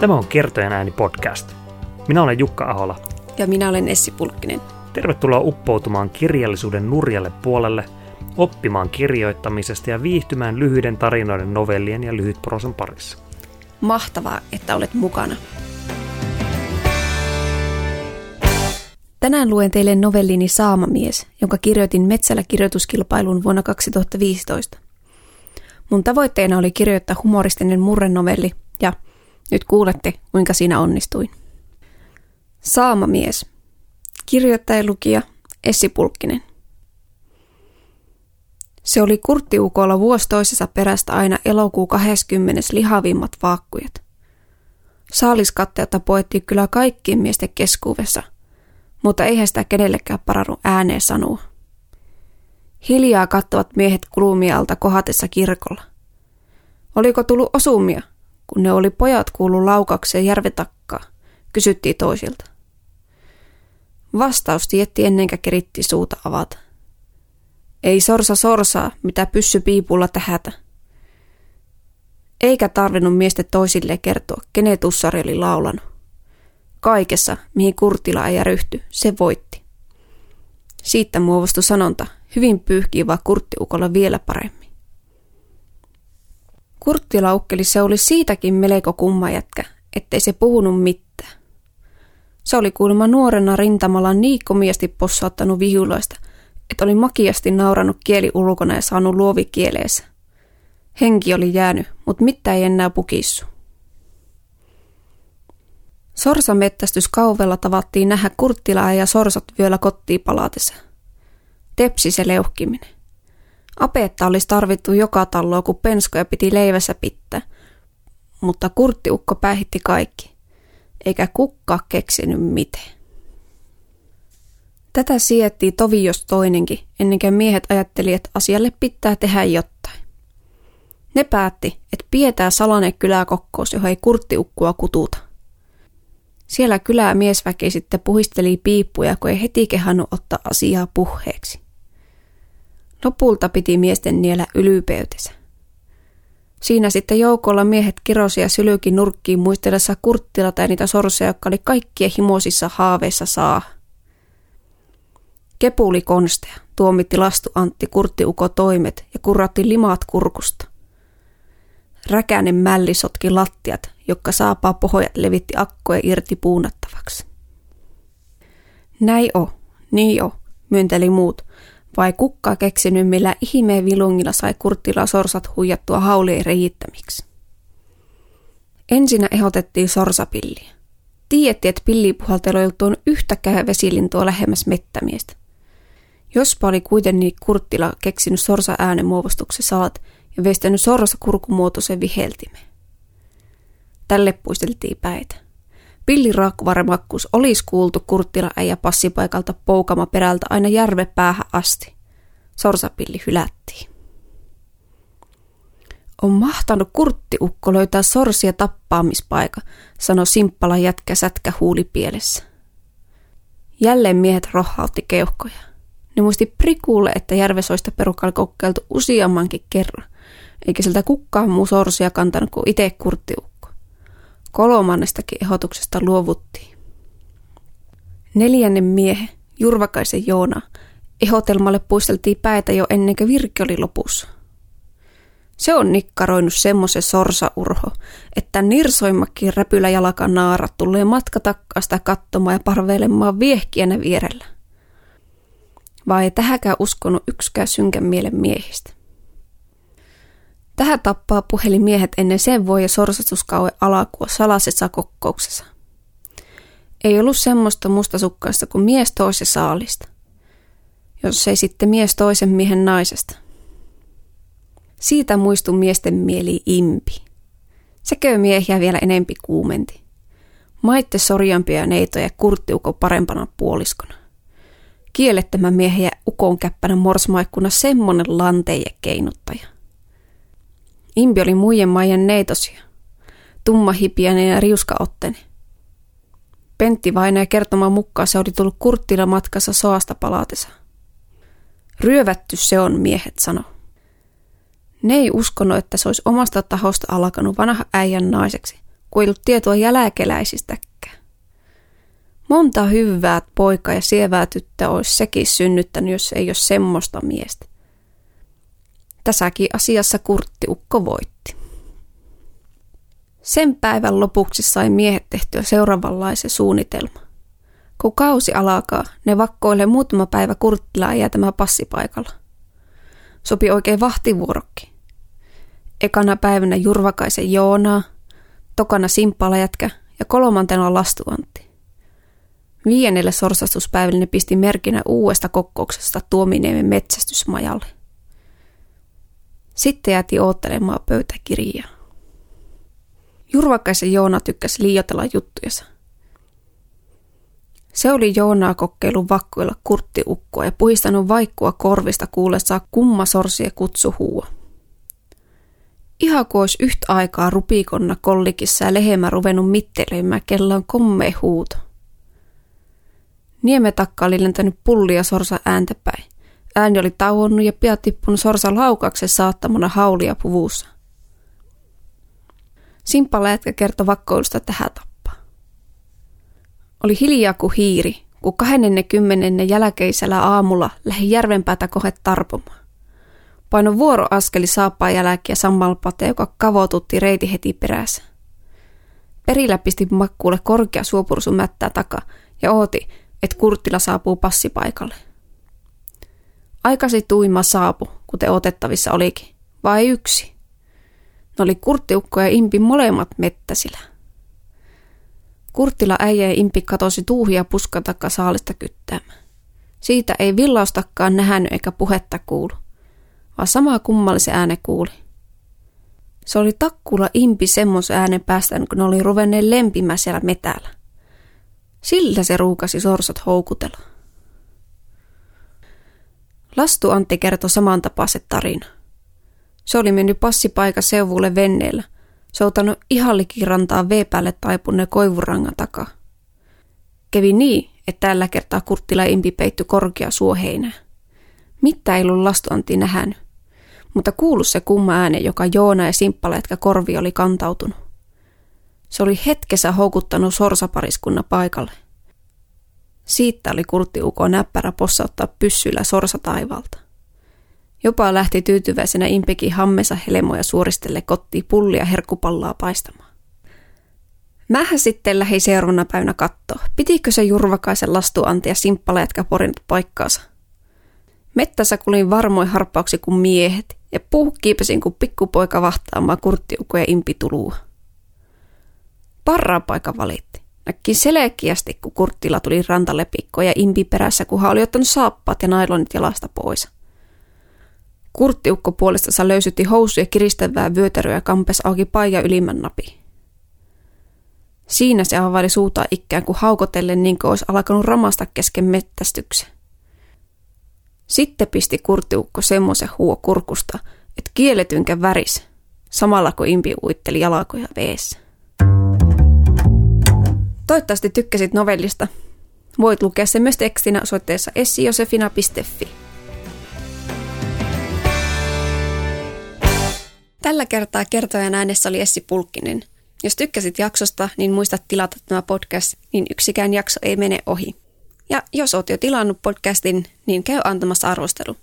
Tämä on Kertojen ääni podcast. Minä olen Jukka Ahola. Ja minä olen Essi Pulkkinen. Tervetuloa uppoutumaan kirjallisuuden nurjalle puolelle, oppimaan kirjoittamisesta ja viihtymään lyhyiden tarinoiden, novellien ja lyhytprosan parissa. Mahtavaa, että olet mukana. Tänään luen teille novellini Saamamies, jonka kirjoitin Metsällä kirjoituskilpailun vuonna 2015. Mun tavoitteena oli kirjoittaa humoristinen murrenovelli ja nyt kuulette, kuinka siinä onnistuin. Saamamies. Kirjoittaja lukija Essi Pulkkinen. Se oli kurttiukolla vuosi toisessa perästä aina elokuu 20. lihavimmat vaakkujat. Saaliskatteelta poettiin kyllä kaikkien miesten keskuudessa, mutta eihän sitä kenellekään parannut ääneen sanoa. Hiljaa kattavat miehet kulumialta kohatessa kirkolla. Oliko tullut osumia, kun ne oli pojat kuullut laukakseen järvetakkaa, kysyttiin toisilta. Vastaus tietti ennenkä keritti suuta avata. Ei sorsa sorsaa, mitä pyssy piipulla tähätä. Eikä tarvinnut miesten toisille kertoa, kenen tussari oli laulanut. Kaikessa, mihin Kurtila ei ryhty, se voitti. Siitä muovostui sanonta, hyvin pyyhkii vaan kurttiukolla vielä paremmin. Ukkeli se oli siitäkin melko kumma jätkä, ettei se puhunut mitään. Se oli kuulemma nuorena rintamalla niin komiasti possauttanut vihuloista, että oli makiasti nauranut kieli ulkona ja saanut luovikieleensä. Henki oli jäänyt, mutta mitään ei enää pukissu. Sorsamettästys kauvella tavattiin nähdä kurttilaa ja sorsat vyöllä kotiin palatessa. Tepsi se leuhkiminen. Apetta olisi tarvittu joka talloa, kun penskoja piti leivässä pitää. Mutta kurttiukko päihitti kaikki. Eikä kukka keksinyt mitään. Tätä siettiin tovi jos toinenkin, ennen kuin miehet ajatteli, että asialle pitää tehdä jotain. Ne päätti, että pietää salainen kyläkokkous, johon ei kurttiukkua kututa. Siellä kylää miesväki sitten puhisteli piippuja, kun ei heti kehannut ottaa asiaa puheeksi. Lopulta piti miesten niellä ylipeytensä. Siinä sitten joukolla miehet kirosi ja sylykin nurkkiin muistellessa kurttila tai niitä sorseja, jotka oli kaikkien himoisissa haaveissa saa. Kepuli konsteja, tuomitti lastu Antti kurttiuko toimet ja kurratti limaat kurkusta. Räkäinen mälli sotki lattiat, jotka saapaa pohjat levitti akkoja irti puunattavaksi. Näin o, niin o, myönteli muut, vai kukka keksinyt, millä ihmeen vilungilla sai kurttila sorsat huijattua haulien reittämiksi. Ensinnä ehdotettiin sorsapilliä. Tiedettiin, että pillipuhaltelu ei ollut yhtäkään vesilintua lähemmäs mettämiestä. Jospa oli kuitenkin kurttila keksinyt sorsa äänen muovostuksen salat ja vestänyt sorsa kurkumuotoisen viheltimeen. Tälle puisteltiin päitä. Pilli raakkuvaremakkuus olisi kuultu kurttila äijä passipaikalta poukama perältä aina järve päähän asti. Sorsapilli hylättiin. On mahtanut kurttiukko löytää sorsia tappaamispaika, sanoi simppala jätkä sätkä huulipielessä. Jälleen miehet rohautti keuhkoja. Ne muisti prikuulle, että järvesoista perukalla kokeiltu useammankin kerran, eikä siltä kukaan muu sorsia kantanut kuin itse kurttiukko. Kolmannestakin ehdotuksesta luovuttiin. Neljännen miehen, Jurvakaisen Joona, ehdotelmalle puisteltiin päitä jo ennen kuin virke oli lopussa. Se on nikkaroinut semmoisen sorsaurho, että nirsoimmakin räpylä jalaka naarat tulee matkatakkaasta katsomaan ja parveilemaan viehkiänä vierellä. Vai ei tähäkään uskonut yksikään synkän mielen miehistä. Tähän tappaa puhelin miehet ennen sen voi ja sorsastuskaue alakua salasessa kokkouksessa. Ei ollut semmoista mustasukkaista kuin mies toisen saalista. Jos ei sitten mies toisen miehen naisesta. Siitä muistu miesten mieli impi. Sekö miehiä vielä enempi kuumenti. Maitte sorjampia neitoja kurttiuko parempana puoliskona. Kiellettömän miehen ja ukon käppänä morsmaikkuna semmonen lanteje keinuttaja. Impi oli muiden maiden neitosia. Tumma ja riuskaottene. Pentti vainaja kertomaan mukaan se oli tullut kurttilla matkassa soasta palatessa. Ryövätty se on, miehet sano. Ne ei uskonut, että se olisi omasta tahosta alkanut vanha äijän naiseksi, kun ei ollut tietoa jälkeläisistäkään. Monta hyvää poikaa ja sievää tyttöä olisi sekin synnyttänyt, jos ei ole semmoista miestä. Tässäkin asiassa kurttiukko voitti. Sen päivän lopuksi sai miehet tehtyä seuraavanlaisen suunnitelma. Kun kausi alkaa, ne vakkoilee muutama päivä Kurttilaa jäätämään passipaikalla. Sopi oikein vahtivuorokki. Ekana päivänä Jurvakaisen Joonaa, tokana Simppalajätkä ja kolmantena Lastuantti. Viiennelle sorsastuspäivälle ne pisti merkinä uudesta kokouksesta Tuominiemen metsästysmajalle. Sitten jääti oottelemaan pöytäkirjaa. Jurvakaisen Joona tykkäsi liioitella juttujensa – se oli Joonaa kokkeilun vakkoilla kurttiukkoa ja puhistanut vaikkua korvista kuullessaan kumma sorsie kutsuhua. Ihan kuin olisi yhtä aikaa rupikonna kollikissa ja lehemä ruvennut mittelemään, kella on komme huuto. Niemetakka oli lentänyt pullia sorsa ääntäpäin. Ääni oli tauonnut ja pian tippunut sorsa laukaksen saattamana haulia puvussa. Simppa kertoi vakkoilusta tähän tapaan. Oli hiljaa kuin hiiri, kun 20. jälkeisellä aamulla lähi järvenpäätä kohe tarpomaan. Paino vuoroaskeli saappaa jälkiä sammalpate, joka kavotutti reiti heti perässä. Perillä pisti makkuulle korkea suopursu mättää taka ja ooti, että Kurttila saapuu passipaikalle. Aikasi tuima saapu, kuten otettavissa olikin, vai yksi. Ne oli kurttiukko ja impi molemmat mettäsillä. Kurttila äijä ja impi katosi tuuhia puskan takka saalista kyttäämään. Siitä ei villaustakaan nähnyt eikä puhetta kuulu, vaan sama kummallisen ääne kuuli. Se oli takkula impi semmos äänen päästä, kun ne oli ruvenneen lempimään siellä metällä. Sillä se ruukasi sorsat houkutella. Lastu Antti kertoi samantapaiset tarina. Se oli mennyt passipaika seuvulle venneellä – soutanut ihan likirantaa V-päälle taipuneen koivurangan takaa. Kävi niin, että tällä kertaa Kurttila impi peitty korkea suoheinä. Mitä ei ollut lastuanti nähnyt, mutta kuulu se kumma ääne, joka Joona ja Simppaletka korvi oli kantautunut. Se oli hetkessä houkuttanut sorsapariskunnan paikalle. Siitä oli Kurtti Uko näppärä possauttaa pyssyllä sorsa taivalta. Jopa lähti tyytyväisenä Impeki hammesa helmoja suoristelle kotiin pullia herkkupallaa paistamaan. Mähän sitten lähi seuraavana päivänä katsoa, pitikö se jurvakaisen lastuanti ja simppaleetka porinut paikkaansa. Mettässä kulin varmoin harppauksi kuin miehet ja puhu kiipesin kuin pikkupoika vahtaamaan kurttiukoja impitulua. Parraa paikka valitti. Näkki selkeästi, kun kurttila tuli rantalepikkoon ja impi perässä, kun hän oli ottanut saappaat ja nailonit jalasta pois – Kurttiukko puolestansa löysytti housuja kiristävää vyötäröä ja kampes auki paija ylimmän napi. Siinä se availi suuta ikään kuin haukotellen niin kuin olisi alkanut ramasta kesken mettästyksen. Sitten pisti kurttiukko semmoisen huo kurkusta, että kieletynkä väris, samalla kun impi uitteli jalakoja veessä. Toivottavasti tykkäsit novellista. Voit lukea sen myös tekstinä osoitteessa essiosefina.fi. Tällä kertaa kertojan äänessä oli Essi Pulkkinen. Jos tykkäsit jaksosta, niin muista tilata tämä podcast, niin yksikään jakso ei mene ohi. Ja jos oot jo tilannut podcastin, niin käy antamassa arvostelu.